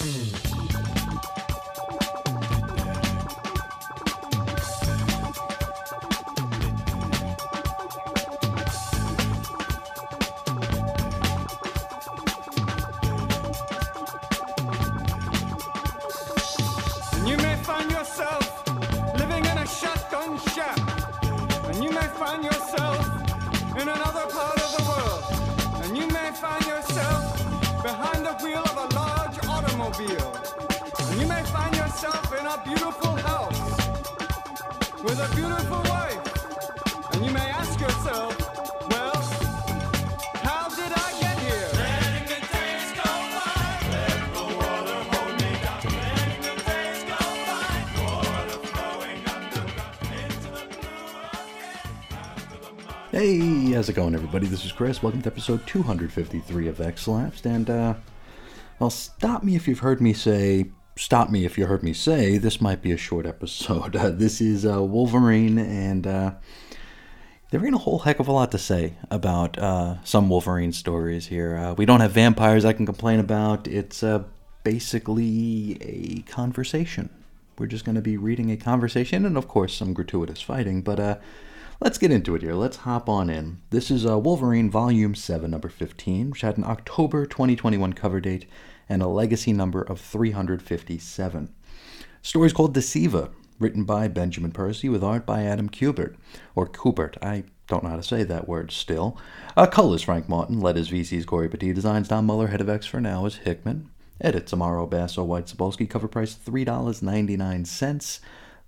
Mm-hmm. How's it going, everybody? This is Chris. Welcome to episode 253 of X Lapsed. And, uh, well, stop me if you've heard me say, stop me if you heard me say, this might be a short episode. Uh, this is uh, Wolverine, and uh, there ain't a whole heck of a lot to say about uh, some Wolverine stories here. Uh, we don't have vampires I can complain about. It's uh, basically a conversation. We're just going to be reading a conversation, and of course, some gratuitous fighting, but, uh, Let's get into it here. Let's hop on in. This is uh, Wolverine Volume 7, number 15, which had an October 2021 cover date and a legacy number of 357. Story's called Deceiver, written by Benjamin Percy with art by Adam Kubert, or Kubert. I don't know how to say that word still. Uh, colors Frank Martin, letters VC's Cory Petit, designs Tom Muller, head of X for now is Hickman. Edits Amaro Basso, White Sapolsky, cover price $3.99.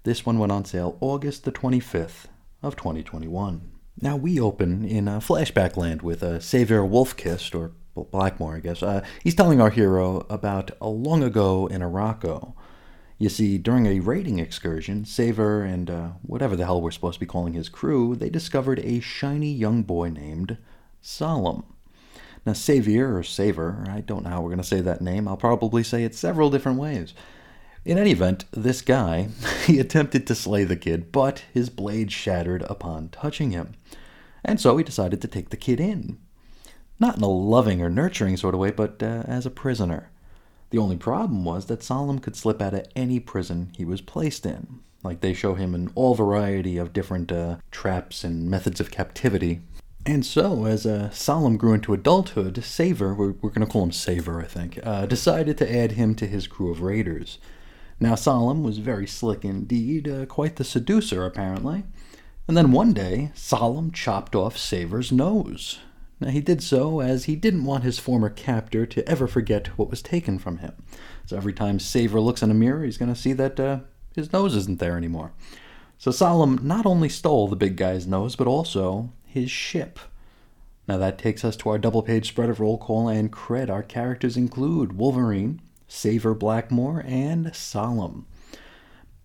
This one went on sale August the 25th of 2021. Now we open in uh, flashback land with uh, Xavier Wolfkist, or Blackmore, I guess. Uh, he's telling our hero about a long ago in Arakko. You see, during a raiding excursion, Saver and uh, whatever the hell we're supposed to be calling his crew, they discovered a shiny young boy named Solem. Now, Savior or Saver, I don't know how we're going to say that name. I'll probably say it several different ways. In any event, this guy, he attempted to slay the kid, but his blade shattered upon touching him. And so he decided to take the kid in. Not in a loving or nurturing sort of way, but uh, as a prisoner. The only problem was that Solem could slip out of any prison he was placed in. Like they show him in all variety of different uh, traps and methods of captivity. And so, as uh, Solem grew into adulthood, Saver, we're, we're going to call him Saver, I think, uh, decided to add him to his crew of raiders. Now, Solem was very slick indeed, uh, quite the seducer, apparently. And then one day, Solem chopped off Saver's nose. Now, he did so as he didn't want his former captor to ever forget what was taken from him. So every time Saver looks in a mirror, he's going to see that uh, his nose isn't there anymore. So Solem not only stole the big guy's nose, but also his ship. Now that takes us to our double page spread of roll call and cred. Our characters include Wolverine, Saver Blackmore, and Solem.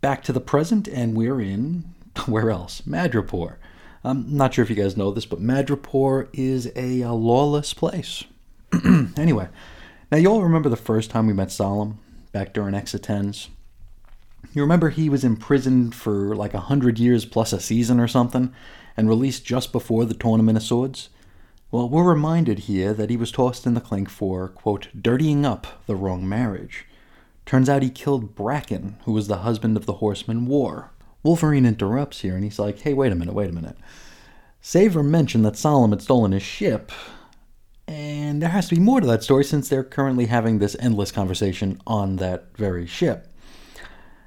Back to the present, and we're in where else? Madripoor. I'm not sure if you guys know this, but Madripoor is a, uh lawless place. anyway, now you all remember the first time we met Solem back during Exitens? You remember he was imprisoned for like a hundred years plus a season or something, and released just before the Tournament of Swords? Well, we're reminded here that he was tossed in the clink for, quote, dirtying up the wrong marriage. Turns out he killed Bracken, who was the husband of the horseman War. Wolverine interrupts here and he's like, hey, wait a minute, wait a minute. Saver mentioned that Solem had stolen his ship, and there has to be more to that story since they're currently having this endless conversation on that very ship.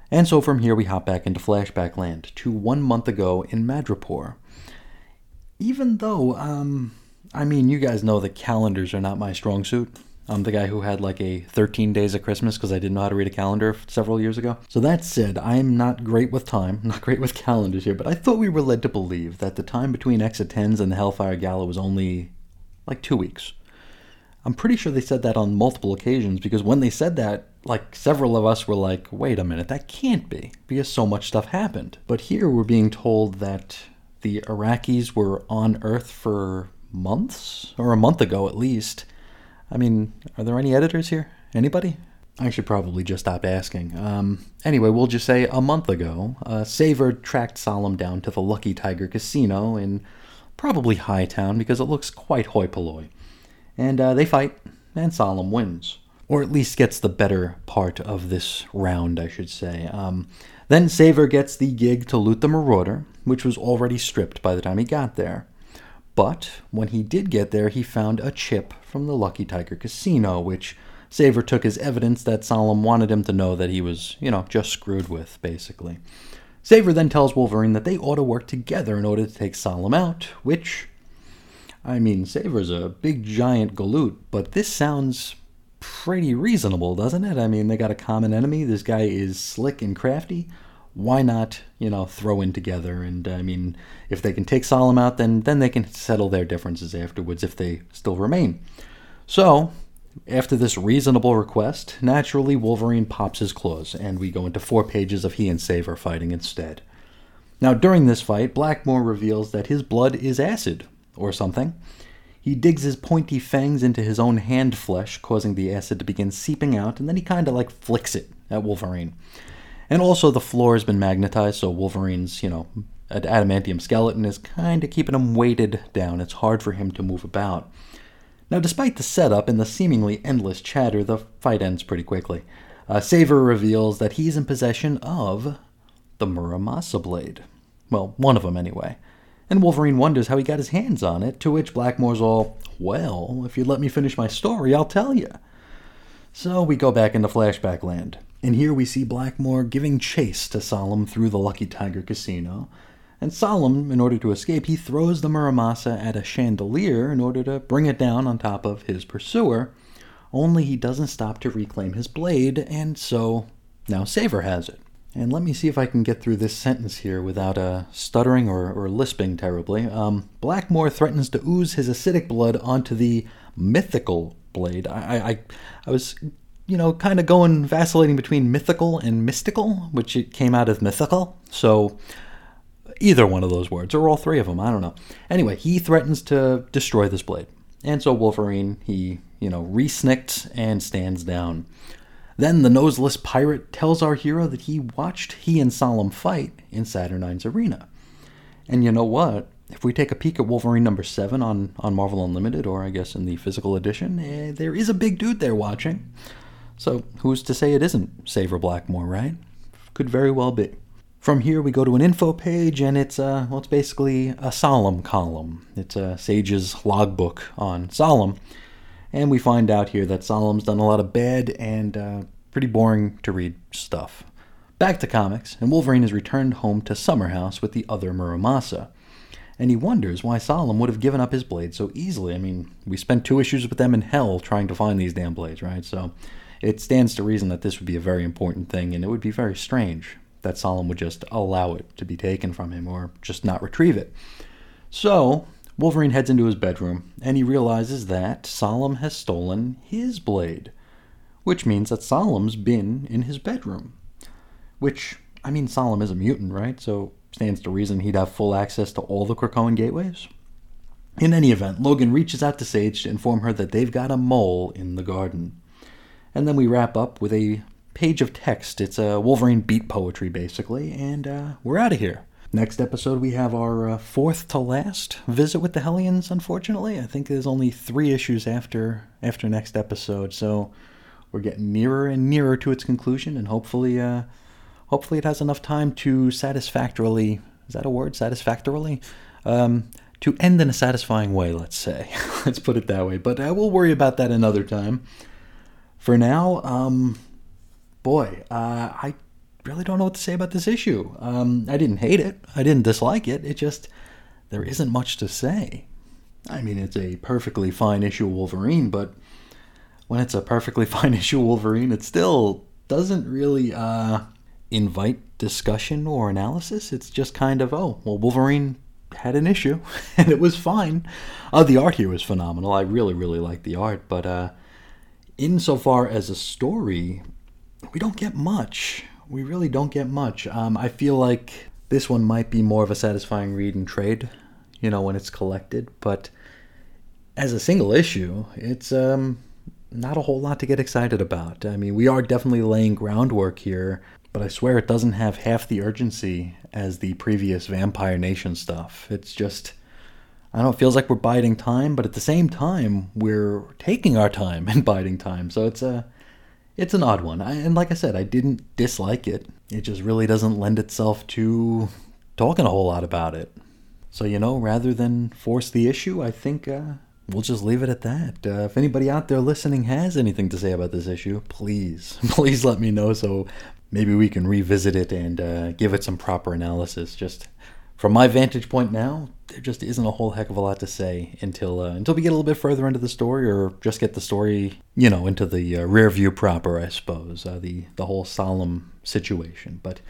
And so from here we hop back into flashback land to one month ago in Madripoor. Even though, um, I mean, you guys know that calendars are not my strong suit. I'm the guy who had like a 13 days of Christmas because I didn't know how to read a calendar several years ago. So that said, I'm not great with time, not great with calendars here, but I thought we were led to believe that the time between Exit 10s and the Hellfire Gala was only like two weeks. I'm pretty sure they said that on multiple occasions because when they said that, like several of us were like, wait a minute, that can't be because so much stuff happened. But here we're being told that the Arakkii were on Earth for months, or a month ago at least. I mean, are there any editors here? Anybody? I should probably just stop asking. Um, anyway, we'll just say a month ago, uh, Saver tracked Solem down to the Lucky Tiger Casino in probably Hightown because it looks quite hoi polloi. And uh, they fight, and Solem wins. or at least gets the better part of this round, I should say. Um, then Saver gets the gig to loot the Marauder, which was already stripped by the time he got there. But when he did get there, he found a chip from the Lucky Tiger Casino, which Saver took as evidence that Solem wanted him to know that he was, you know, just screwed with, basically. Saver then tells Wolverine that they ought to work together in order to take Solem out, which, I mean, Saver's a big giant galoot, but this sounds pretty reasonable, doesn't it? I mean, they got a common enemy. This guy is slick and crafty. Why not, you know, throw in together? And I mean, if they can take Solem out, then then they can settle their differences afterwards if they still remain. So after this reasonable request, naturally Wolverine pops his claws, and we go into four pages of he and Saver fighting instead. Now, during this fight, Blackmore reveals that his blood is acid, or something. He digs his pointy fangs into his own hand flesh, causing the acid to begin seeping out, and then he kind of like flicks it at Wolverine. And also, the floor has been magnetized, so Wolverine's, you know, adamantium skeleton is kind of keeping him weighted down. It's hard for him to move about. Now, despite the setup and the seemingly endless chatter, the fight ends pretty quickly. Uh, Saver reveals that he's in possession of the Muramasa blade. Well, one of them anyway. And Wolverine wonders how he got his hands on it, to which Blackmore's all, Well, if you'd let me finish my story, I'll tell you. So we go back into flashback land, and here we see Blackmore giving chase to Solem through the Lucky Tiger Casino, and Solem, in order to escape, he throws the Muramasa at a chandelier in order to bring it down on top of his pursuer. Only he doesn't stop to reclaim his blade, and so now Saver has it. And let me see if I can get through this sentence here without uh, stuttering or, or lisping terribly. Um, Blackmore threatens to ooze his acidic blood onto the mythical blade. I, I, I was, you know, kind of going vacillating between mythical and mystical, which it came out of mythical. So Either one of those words, or all three of them, I don't know. Anyway, he threatens to destroy this blade. And so Wolverine, he, you know, resnicks and stands down. Then the noseless pirate tells our hero that he watched he and Solem fight in Saturnine's arena. And you know what? If we take a peek at Wolverine number 7 on, on Marvel Unlimited, or I guess in the physical edition, eh, there is a big dude there watching. So who's to say it isn't Saver Blackmore, right? Could very well be. From here, we go to an info page, and it's uh, well, it's basically a Solem column. It's a Sage's logbook on Solem, and we find out here that Solem's done a lot of bad and uh, pretty boring to read stuff. Back to comics, and Wolverine is returned home to Summerhouse with the other Muramasa. And he wonders why Solem would have given up his blade so easily. I mean, we spent two issues with them in hell trying to find these damn blades, right? So it stands to reason that this would be a very important thing, and it would be very strange that Solem would just allow it to be taken from him or just not retrieve it. So, Wolverine heads into his bedroom and he realizes that Solem has stolen his blade, which means that Solem's been in his bedroom. Which, I mean, Solem is a mutant, right? So, stands to reason he'd have full access to all the Krakoan gateways. In any event, Logan reaches out to Sage to inform her that they've got a mole in the garden. And then we wrap up with a page of text. It's a Wolverine beat poetry, basically, and uh, we're out of here. Next episode, we have our uh, fourth to last visit with the Hellions. Unfortunately, I think there's only three issues after after next episode, so we're getting nearer and nearer to its conclusion, and hopefully, uh, hopefully, it has enough time to satisfactorily is that a word? Satisfactorily. Um, to end in a satisfying way, let's say. let's put it that way. But uh, we'll worry about that another time. For now, um, boy, uh, I really don't know what to say about this issue. Um, I didn't hate it. I didn't dislike it. It just there isn't much to say. I mean, it's a perfectly fine issue Wolverine, but when it's a perfectly fine issue Wolverine, it still doesn't really uh, invite discussion or analysis. It's just kind of, oh, well, Wolverine had an issue, and it was fine. Uh, the art here was phenomenal. I really, really like the art, but uh, insofar as a story, we don't get much. We really don't get much. Um, I feel like this one might be more of a satisfying read and trade, you know, when it's collected. But as a single issue, it's um, not a whole lot to get excited about. I mean, we are definitely laying groundwork here, but I swear it doesn't have half the urgency as the previous Vampire Nation stuff. It's just. I don't know, it feels like we're biding time, but at the same time, we're taking our time and biding time. So it's a it's an odd one. I, and like I said, I didn't dislike it. It just really doesn't lend itself to talking a whole lot about it. So, you know, rather than force the issue, I think uh, we'll just leave it at that. Uh, if anybody out there listening has anything to say about this issue, please, please let me know so maybe we can revisit it and uh, give it some proper analysis. Just from my vantage point now, there just isn't a whole heck of a lot to say until uh, until we get a little bit further into the story, or just get the story, you know, into the uh, rear view proper, I suppose. Uh, the the whole Solem situation, but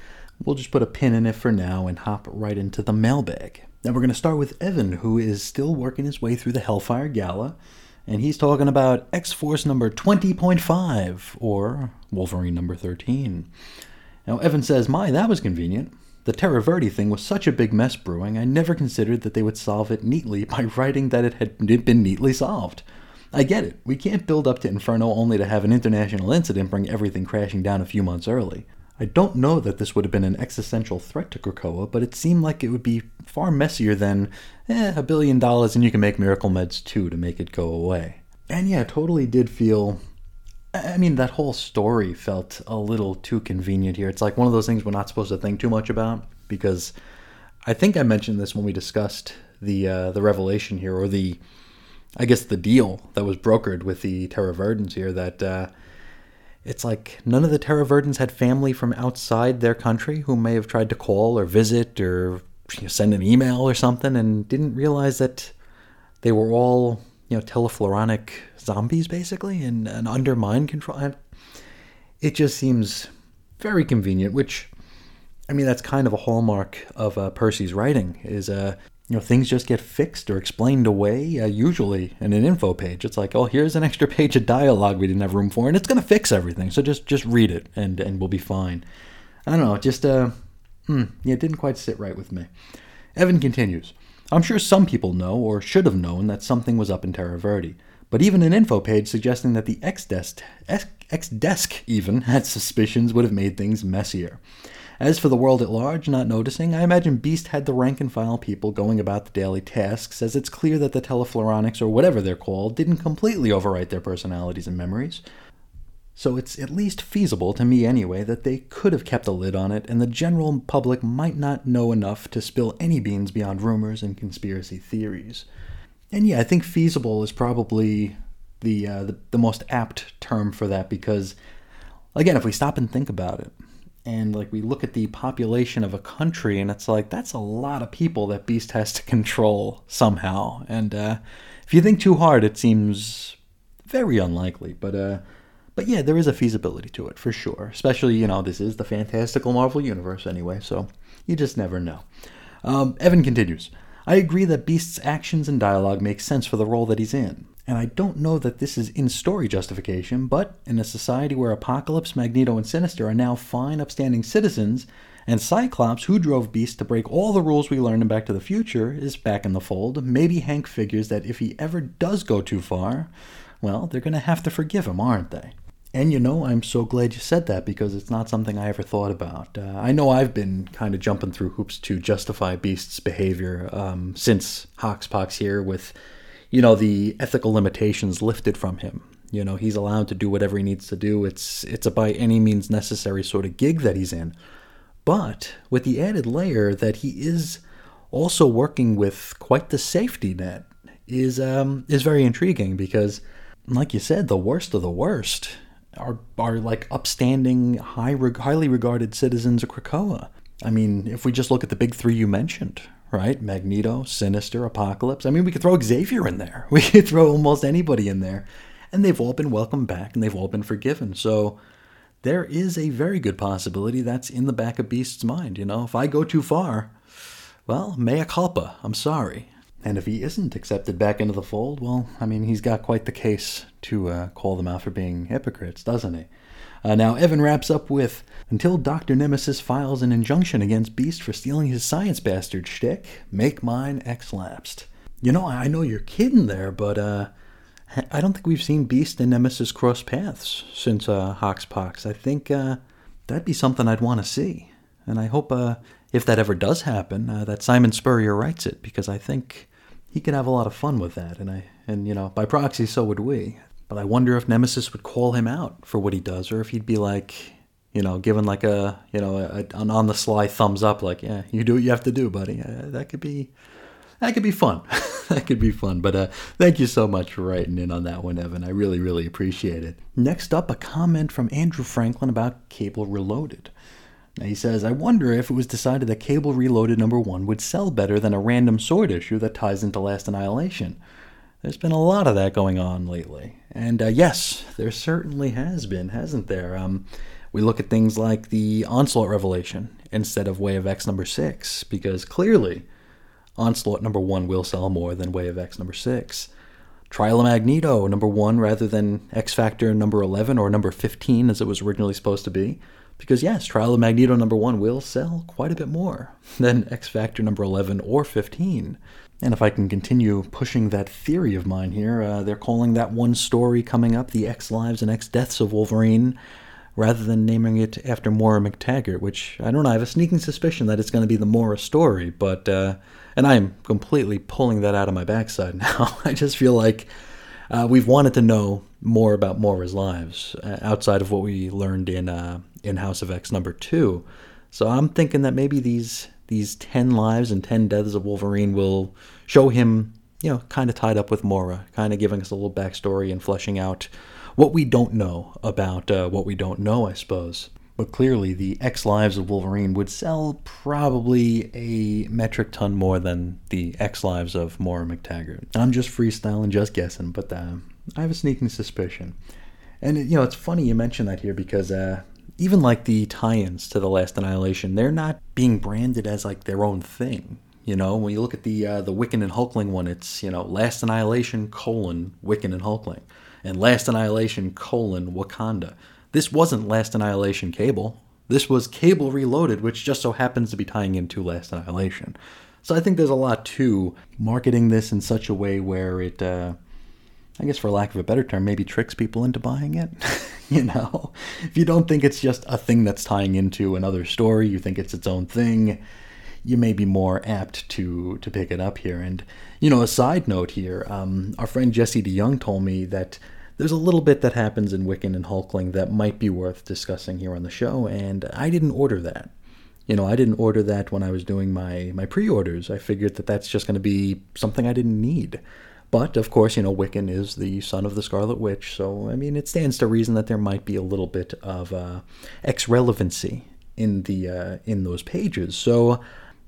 we'll just put a pin in it for now and hop right into the mailbag. Now we're going to start with Evan, who is still working his way through the Hellfire Gala, and he's talking about X Force number 20.5, or Wolverine number 13. Now Evan says, My, that was convenient. The Terra Verde thing was such a big mess brewing, I never considered that they would solve it neatly by writing that it had been neatly solved. I get it. We can't build up to Inferno only to have an international incident bring everything crashing down a few months early. I don't know that this would have been an existential threat to Krakoa, but it seemed like it would be far messier than, eh, a billion dollars and you can make miracle meds too to make it go away. And yeah, totally did feel. I mean, that whole story felt a little too convenient here. It's like one of those things we're not supposed to think too much about because I think I mentioned this when we discussed the uh, the revelation here, or the, I guess the deal that was brokered with the Terra Verdans here that. Uh, it's like none of the Terra Verdans had family from outside their country who may have tried to call or visit or you know, send an email or something and didn't realize that they were all, you know, telefloronic zombies basically and, and under mind control. It just seems very convenient, which, I mean, that's kind of a hallmark of uh, Percy's writing is uh, you know things just get fixed or explained away uh, usually in an info page. It's like oh here's an extra page of dialogue we didn't have room for and it's going to fix everything. So just just read it and and we'll be fine. I don't know just uh hmm, yeah it didn't quite sit right with me. Evan continues i'm sure some people know or should have known that something was up in terra verde but even an info page suggesting that the x-desk x-desk even had suspicions would have made things messier as for the world at large not noticing, I imagine Beast had the rank and file people going about the daily tasks, as it's clear that the telefloronics, or whatever they're called, didn't completely overwrite their personalities and memories. So it's at least feasible, to me anyway, that they could have kept a lid on it, and the general public might not know enough to spill any beans beyond rumors and conspiracy theories. And yeah, I think feasible is probably the, uh, the, the most apt term for that because, again, if we stop and think about it, and like we look at the population of a country and it's like that's a lot of people that beast has to control somehow. And uh, if you think too hard it seems very unlikely but uh but yeah there is a feasibility to it for sure. Especially you know this is the fantastical marvel universe anyway so you just never know. Um, evan continues. I agree that beast's actions and dialogue make sense for the role that he's in and I don't know that this is in story justification, but in a society where Apocalypse, Magneto, and Sinister are now fine, upstanding citizens, and Cyclops, who drove Beast to break all the rules we learned in Back to the Future, is back in the fold, maybe Hank figures that if he ever does go too far, well, they're going to have to forgive him, aren't they? And you know, I'm so glad you said that because it's not something I ever thought about. Uh, I know I've been kind of jumping through hoops to justify Beast's behavior um, since Hoxpox here with you know, the ethical limitations lifted from him. You know, he's allowed to do whatever he needs to do. It's it's a by any means necessary sort of gig that he's in. But with the added layer that he is also working with quite the safety net is um, is very intriguing because, like you said, the worst of the worst are are like upstanding, high highly regarded citizens of Krakoa. I mean, if we just look at the big three you mentioned, right? Magneto, Sinister, Apocalypse. I mean, we could throw Xavier in there. We could throw almost anybody in there. And they've all been welcomed back and they've all been forgiven. So there is a very good possibility that's in the back of Beast's mind. You know, if I go too far, well, mea culpa. I'm sorry. And if he isn't accepted back into the fold, well, I mean, he's got quite the case to uh, call them out for being hypocrites, doesn't he? Uh, now, Evan wraps up with Until Dr. Nemesis files an injunction against Beast for stealing his science bastard shtick, make mine X lapsed. You know, I know you're kidding there, but uh, I don't think we've seen Beast and Nemesis cross paths since uh, Hoxpox. I think uh, that'd be something I'd want to see. And I hope uh, if that ever does happen, uh, that Simon Spurrier writes it, because I think he could have a lot of fun with that. And, I, and you know, by proxy, so would we. But I wonder if Nemesis would call him out for what he does, or if he'd be like, you know, given like a, you know, a, an on the sly thumbs up, like, yeah, you do what you have to do, buddy. Uh, that could be, that could be fun. that could be fun. But uh, thank you so much for writing in on that one, Evan. I really, really appreciate it. Next up, a comment from Andrew Franklin about Cable Reloaded. Now he says, I wonder if it was decided that Cable Reloaded number one would sell better than a random sword issue that ties into Last Annihilation. There's been a lot of that going on lately. And uh, yes, there certainly has been, hasn't there? Um, we look at things like the Onslaught Revelation instead of Way of X number six, because clearly Onslaught number one will sell more than Way of X number six. Trial of Magneto number one rather than X Factor number 11 or number 15 as it was originally supposed to be. Because yes, Trial of Magneto number 1 will sell quite a bit more than X Factor number 11 or 15. And if I can continue pushing that theory of mine here, uh, they're calling that one story coming up the X Lives and X Deaths of Wolverine, rather than naming it after Moira MacTaggert, which I don't know, I have a sneaking suspicion that it's going to be the Moira story, but, uh, and I am completely pulling that out of my backside now. I just feel like uh, we've wanted to know more about Moira's lives uh, outside of what we learned in uh, in House of X number two. So I'm thinking that maybe these these ten lives and ten deaths of Wolverine will show him, you know, kind of tied up with Mora, kind of giving us a little backstory and fleshing out what we don't know about uh, what we don't know, I suppose. But clearly, the X Lives of Wolverine would sell probably a metric ton more than the X Lives of Mora MacTaggert. I'm just freestyling, just guessing, but uh, I have a sneaking suspicion. And, you know, it's funny you mention that here because uh, even like the tie-ins to the Last Annihilation, they're not being branded as like their own thing. You know, when you look at the uh, the Wiccan and Hulkling one, it's you know Last Annihilation colon Wiccan and Hulkling, and Last Annihilation colon Wakanda. This wasn't Last Annihilation Cable. This was Cable Reloaded, which just so happens to be tying into Last Annihilation. So I think there's a lot to marketing this in such a way where it, uh, I guess for lack of a better term, maybe tricks people into buying it. you know, if you don't think it's just a thing that's tying into another story, you think it's its own thing, you may be more apt to to pick it up here. And you know, a side note here, um, our friend Jesse DeYoung told me that there's a little bit that happens in Wiccan and Hulkling that might be worth discussing here on the show, and I didn't order that. You know, I didn't order that when I was doing my my pre-orders. I figured that that's just going to be something I didn't need. But of course, you know, Wiccan is the son of the Scarlet Witch, so I mean, it stands to reason that there might be a little bit of uh, X relevancy in the uh, in those pages. So,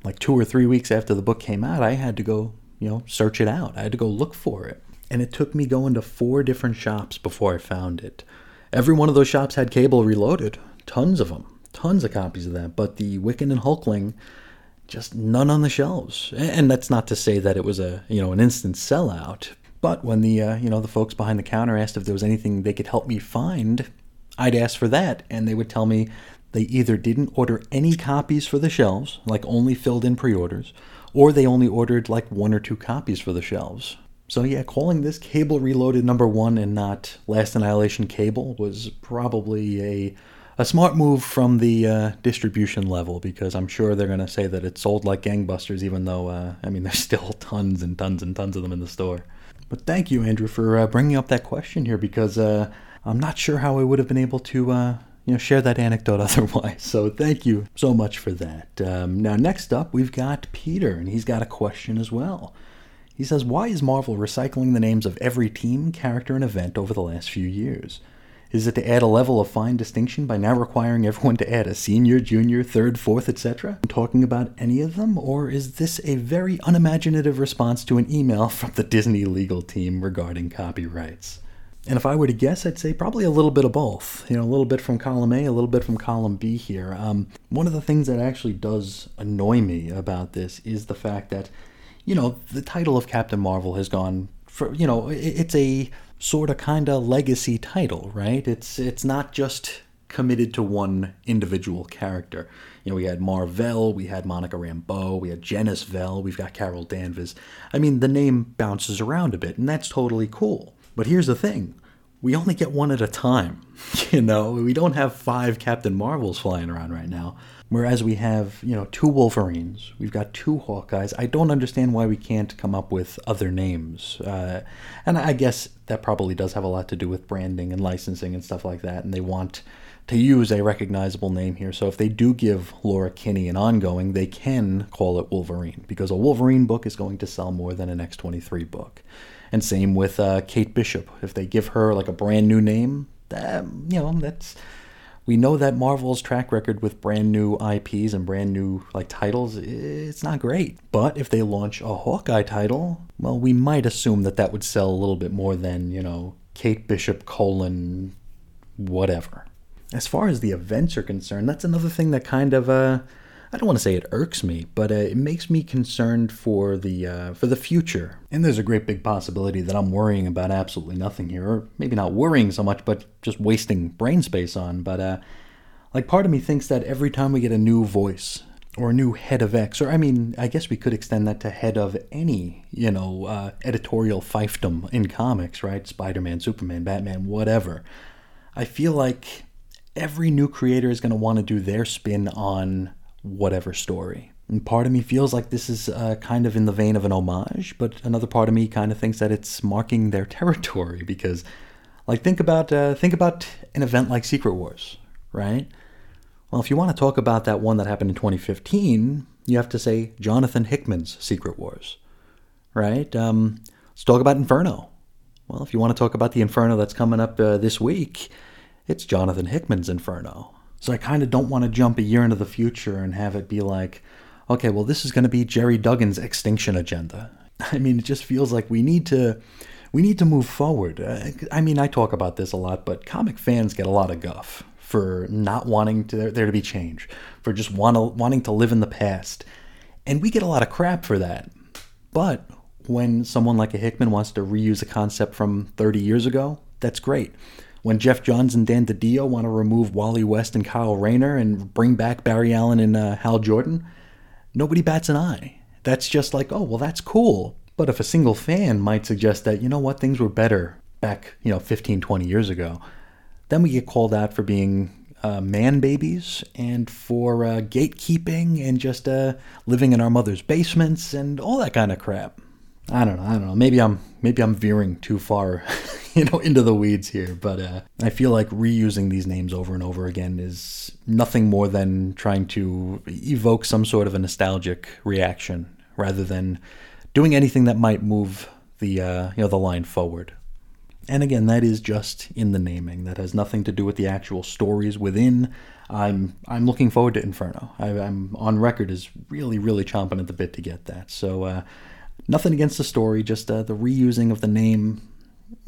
like two or three weeks after the book came out, I had to go, you know, search it out. I had to go look for it, and it took me going to four different shops before I found it. Every one of those shops had Cable Reloaded, tons of them, tons of copies of that. But the Wiccan and Hulkling just none on the shelves. And that's not to say that it was a you know an instant sellout. But when the uh, you know the folks behind the counter asked if there was anything they could help me find, I'd ask for that, and they would tell me they either didn't order any copies for the shelves, like only filled in pre-orders, or they only ordered like one or two copies for the shelves. So yeah, calling this Cable Reloaded number one and not Last Annihilation Cable was probably a a smart move from the uh, distribution level because I'm sure they're going to say that it sold like gangbusters, even though, uh, I mean, there's still tons and tons and tons of them in the store. But thank you, Andrew, for uh, bringing up that question here because uh, I'm not sure how I would have been able to. Uh, you know, share that anecdote otherwise. So thank you so much for that. Um, now, next up, we've got Peter, and he's got a question as well. He says, Why is Marvel recycling the names of every team, character, and event over the last few years? Is it to add a level of fine distinction by now requiring everyone to add a senior, junior, third, fourth, etc.? Talking about any of them? Or is this a very unimaginative response to an email from the Disney legal team regarding copyrights? And if I were to guess, I'd say probably a little bit of both. You know, a little bit from column A, a little bit from column B here. Um, one of the things that actually does annoy me about this is the fact that, you know, the title of Captain Marvel has gone for, you know, it's a sort of kind of legacy title, right? It's it's not just committed to one individual character. You know, we had Mar-Vell, we had Monica Rambeau, we had Genis Vell, we've got Carol Danvers. I mean, the name bounces around a bit, and that's totally cool. But here's the thing we only get one at a time. You know, we don't have five Captain Marvels flying around right now. Whereas we have, you know, two Wolverines, we've got two Hawkeyes. I don't understand why we can't come up with other names. Uh, and I guess that probably does have a lot to do with branding and licensing and stuff like that. And they want to use a recognizable name here. So if they do give Laura Kinney an ongoing, they can call it Wolverine because a Wolverine book is going to sell more than an X23 book. And same with uh, Kate Bishop. If they give her like a brand new name, that, you know, that's we know that Marvel's track record with brand new IPs and brand new like titles it's not great. But if they launch a Hawkeye title, well, we might assume that that would sell a little bit more than you know Kate Bishop colon whatever. As far as the events are concerned, that's another thing that kind of uh, I don't want to say it irks me, but uh, it makes me concerned for the uh, for the future. And there's a great big possibility that I'm worrying about absolutely nothing here, or maybe not worrying so much, but just wasting brain space on. But uh, like part of me thinks that every time we get a new voice or a new head of X, or I mean, I guess we could extend that to head of any, you know, uh, editorial fiefdom in comics, right? Spider-Man, Superman, Batman, whatever. I feel like every new creator is going to want to do their spin on whatever story. And part of me feels like this is uh, kind of in the vein of an homage, but another part of me kind of thinks that it's marking their territory because, like, think about uh, think about an event like Secret Wars, right? Well, if you want to talk about that one that happened in 2015, you have to say Jonathan Hickman's Secret Wars, right? Um, let's talk about Inferno. Well, if you want to talk about the Inferno that's coming up uh, this week, it's Jonathan Hickman's Inferno. So I kind of don't want to jump a year into the future and have it be like, okay, well, this is going to be Gerry Duggan's extinction agenda. I mean, it just feels like we need to we need to move forward. Uh, I mean, I talk about this a lot, but comic fans get a lot of guff for not wanting to, there to be change, for just want to, wanting to live in the past. And we get a lot of crap for that. But when someone like a Hickman wants to reuse a concept from 30 years ago, that's great when Geoff Johns and Dan DiDio want to remove Wally West and Kyle Rayner and bring back Barry Allen and uh, Hal Jordan, nobody bats an eye. That's just like, oh, well, that's cool. But if a single fan might suggest that, you know what, things were better back, you know, 15, 20 years ago, then we get called out for being uh, man babies and for uh, gatekeeping and just uh, living in our mother's basements and all that kind of crap. I don't know. I don't know. Maybe I'm maybe I'm veering too far, you know, into the weeds here. But uh, I feel like reusing these names over and over again is nothing more than trying to evoke some sort of a nostalgic reaction, rather than doing anything that might move the uh, you know the line forward. And again, that is just in the naming. That has nothing to do with the actual stories within. I'm I'm looking forward to Inferno. I, am on record as really really chomping at the bit to get that. So. Uh, Nothing against the story, just uh, the reusing of the name.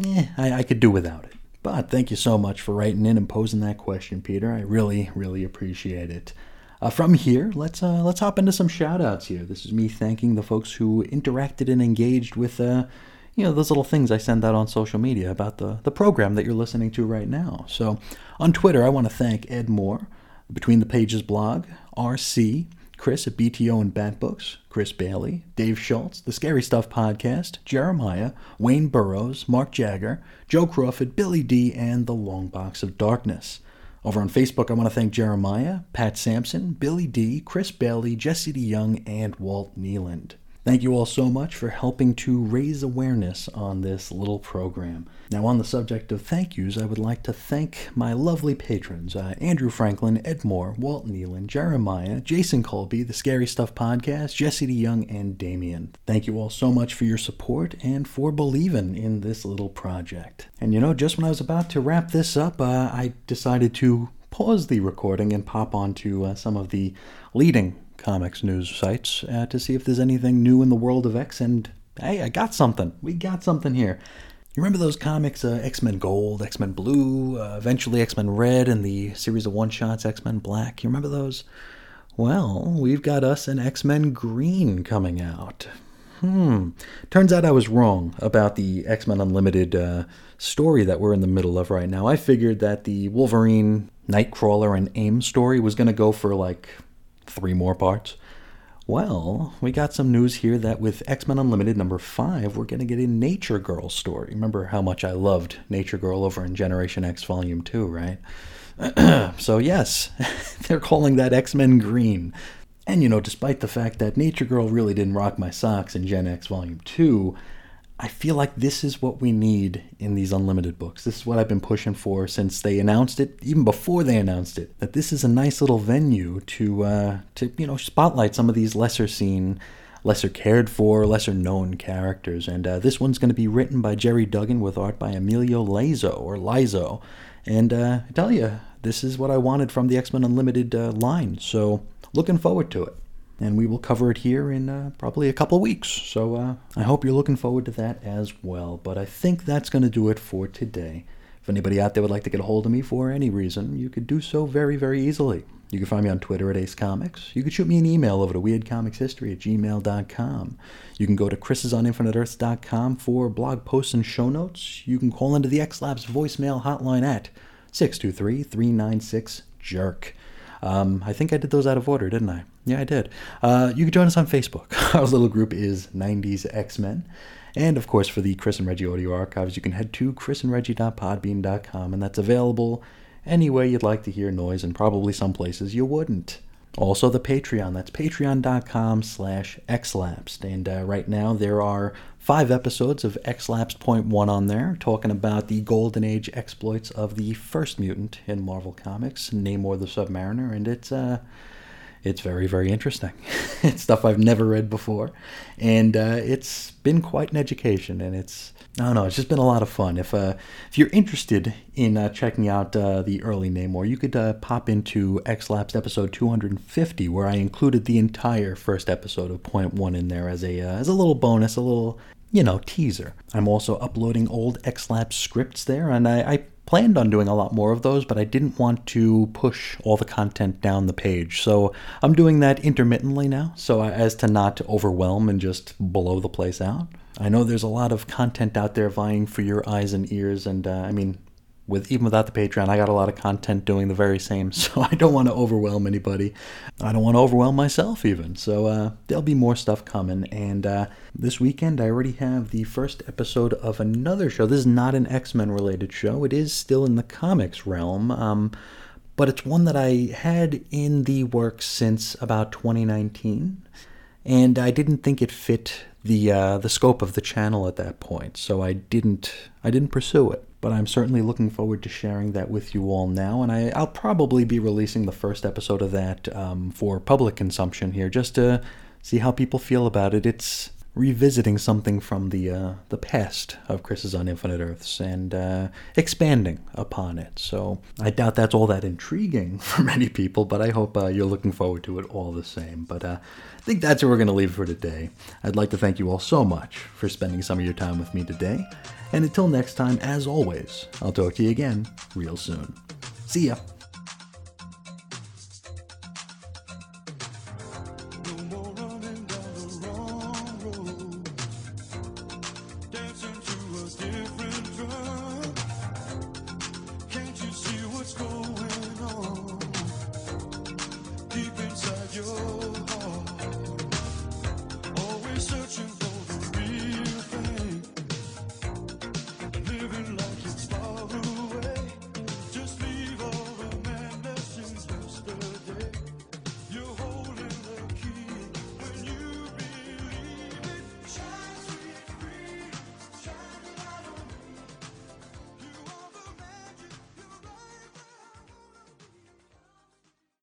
Eh, I, I could do without it. But thank you so much for writing in and posing that question, Peter. I really, really appreciate it. Uh, from here, let's uh, let's hop into some shoutouts here. This is me thanking the folks who interacted and engaged with uh, you know those little things I send out on social media about the the program that you're listening to right now. So on Twitter, I want to thank Ed Moore, Between the Pages blog, RC, Chris at BTO and Bat Books, Chris Bailey, Dave Schultz, The Scary Stuff Podcast, Jeremiah, Wayne Burrows, Mark Jagger, Joe Crawford, Billy D, and The Long Box of Darkness. Over on Facebook, I want to thank Jeremiah, Pat Sampson, Billy D, Chris Bailey, Jesse DeYoung, and Walt Nealand. Thank you all so much for helping to raise awareness on this little program. Now, on the subject of thank yous, I would like to thank my lovely patrons uh, Andrew Franklin, Ed Moore, Walt Nealon, Jeremiah, Jason Colby, The Scary Stuff Podcast, Jesse DeYoung, and Damien. Thank you all so much for your support and for believing in this little project. And you know, just when I was about to wrap this up, uh, I decided to pause the recording and pop onto uh, some of the leading comics news sites uh, to see if there's anything new in the world of X. And hey, I got something. We got something here. You remember those comics, uh, X Men Gold, X Men Blue, uh, eventually X Men Red, and the series of one shots, X Men Black? You remember those? Well, we've got us an X Men Green coming out. Hmm. Turns out I was wrong about the X Men Unlimited uh, story that we're in the middle of right now. I figured that the Wolverine, Nightcrawler, and AIM story was going to go for like three more parts. Well, we got some news here that with X Men Unlimited number five, we're going to get a Nature Girl story. Remember how much I loved Nature Girl over in Generation X Volume 2, right? so, yes, they're calling that X Men Green. And, you know, despite the fact that Nature Girl really didn't rock my socks in Gen X Volume 2, I feel like this is what we need in these unlimited books. This is what I've been pushing for since they announced it, even before they announced it. That this is a nice little venue to uh, to you know spotlight some of these lesser seen, lesser cared for, lesser known characters. And uh, this one's going to be written by Gerry Duggan with art by Emilio Laiso or Lizo. And uh, I tell you, this is what I wanted from the X Men Unlimited uh, line. So looking forward to it and we will cover it here in uh, probably a couple of weeks. So uh, I hope you're looking forward to that as well. But I think that's going to do it for today. If anybody out there would like to get a hold of me for any reason, you could do so very, very easily. You can find me on Twitter at Ace Comics. You can shoot me an email over to weirdcomicshistory at gmail.com. You can go to chrisisoninfiniteearths.com for blog posts and show notes. You can call into the X Lapsed voicemail hotline at 623 396 JERK. Um, I think I did those out of order, didn't I? Yeah, I did. Uh, you can join us on Facebook. Our little group is 90s X Men. And of course, for the Chris and Reggie audio archives, you can head to chrisandreggie.podbean.com, and that's available anywhere you'd like to hear noise, and probably some places you wouldn't. Also, the Patreon. That's patreon.com slash xlapsed. And uh, right now, there are five episodes of X-Lapsed Point 1 on there, talking about the golden age exploits of the first mutant in Marvel Comics, Namor the Submariner, and it's... Uh, it's very, very interesting. it's stuff I've never read before, and uh, it's been quite an education. And it's I don't know, it's just been a lot of fun. If uh, if you're interested in uh, checking out uh, the early Namor, you could uh, pop into X-Lapsed episode 250, where I included the entire first episode of Point One in there as a uh, as a little bonus, a little you know teaser. I'm also uploading old X-Lapsed scripts there, and I, I planned on doing a lot more of those, but I didn't want to push all the content down the page. So I'm doing that intermittently now, so as to not overwhelm and just blow the place out. I know there's a lot of content out there vying for your eyes and ears, and uh, I mean, with even without the Patreon, I got a lot of content doing the very same. So I don't want to overwhelm anybody. I don't want to overwhelm myself even. So uh, there'll be more stuff coming. And uh, this weekend, I already have the first episode of another show. This is not an X Men related show. It is still in the comics realm. Um, but it's one that I had in the works since about 2019, and I didn't think it fit the uh, the scope of the channel at that point, so I didn't I didn't pursue it but I'm certainly looking forward to sharing that with you all now. And I, will probably be releasing the first episode of that um, for public consumption here, just to see how people feel about it. It's revisiting something from the uh, the past of Chris's on Infinite Earths and uh, expanding upon it. So I doubt that's all that intriguing for many people, but I hope uh, you're looking forward to it all the same. But uh, I think that's where we're going to leave for today. I'd like to thank you all so much for spending some of your time with me today. And until next time, as always, I'll talk to you again real soon. See ya.